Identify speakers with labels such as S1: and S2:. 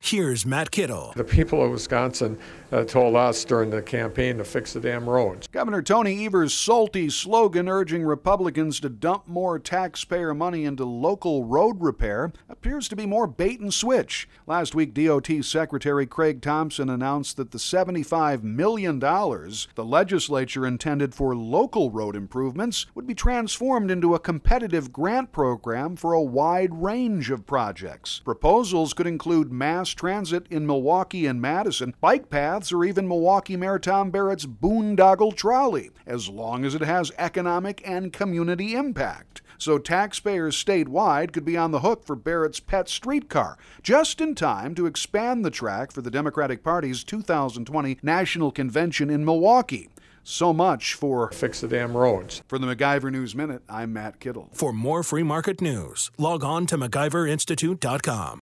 S1: Here's Matt Kittle.
S2: The people of Wisconsin uh, told us during the campaign to fix the damn roads.
S3: Governor Tony Evers' salty slogan urging Republicans to dump more taxpayer money into local road repair appears to be more bait and switch. Last week, DOT Secretary Craig Thompson announced that the $75 million the legislature intended for local road improvements would be transformed into a competitive grant program for a wide range of projects. Proposals could include mass transit in Milwaukee and Madison, bike paths, or even Milwaukee Mayor Tom Barrett's boondoggle trolley, as long as it has economic and community impact. So taxpayers statewide could be on the hook for Barrett's pet streetcar, just in time to expand the track for the Democratic Party's 2020 National Convention in Milwaukee. So much for
S2: Fix the damn roads.
S3: For the MacIver News Minute, I'm Matt Kittle.
S1: For more free market news, log on to MacIverInstitute.com.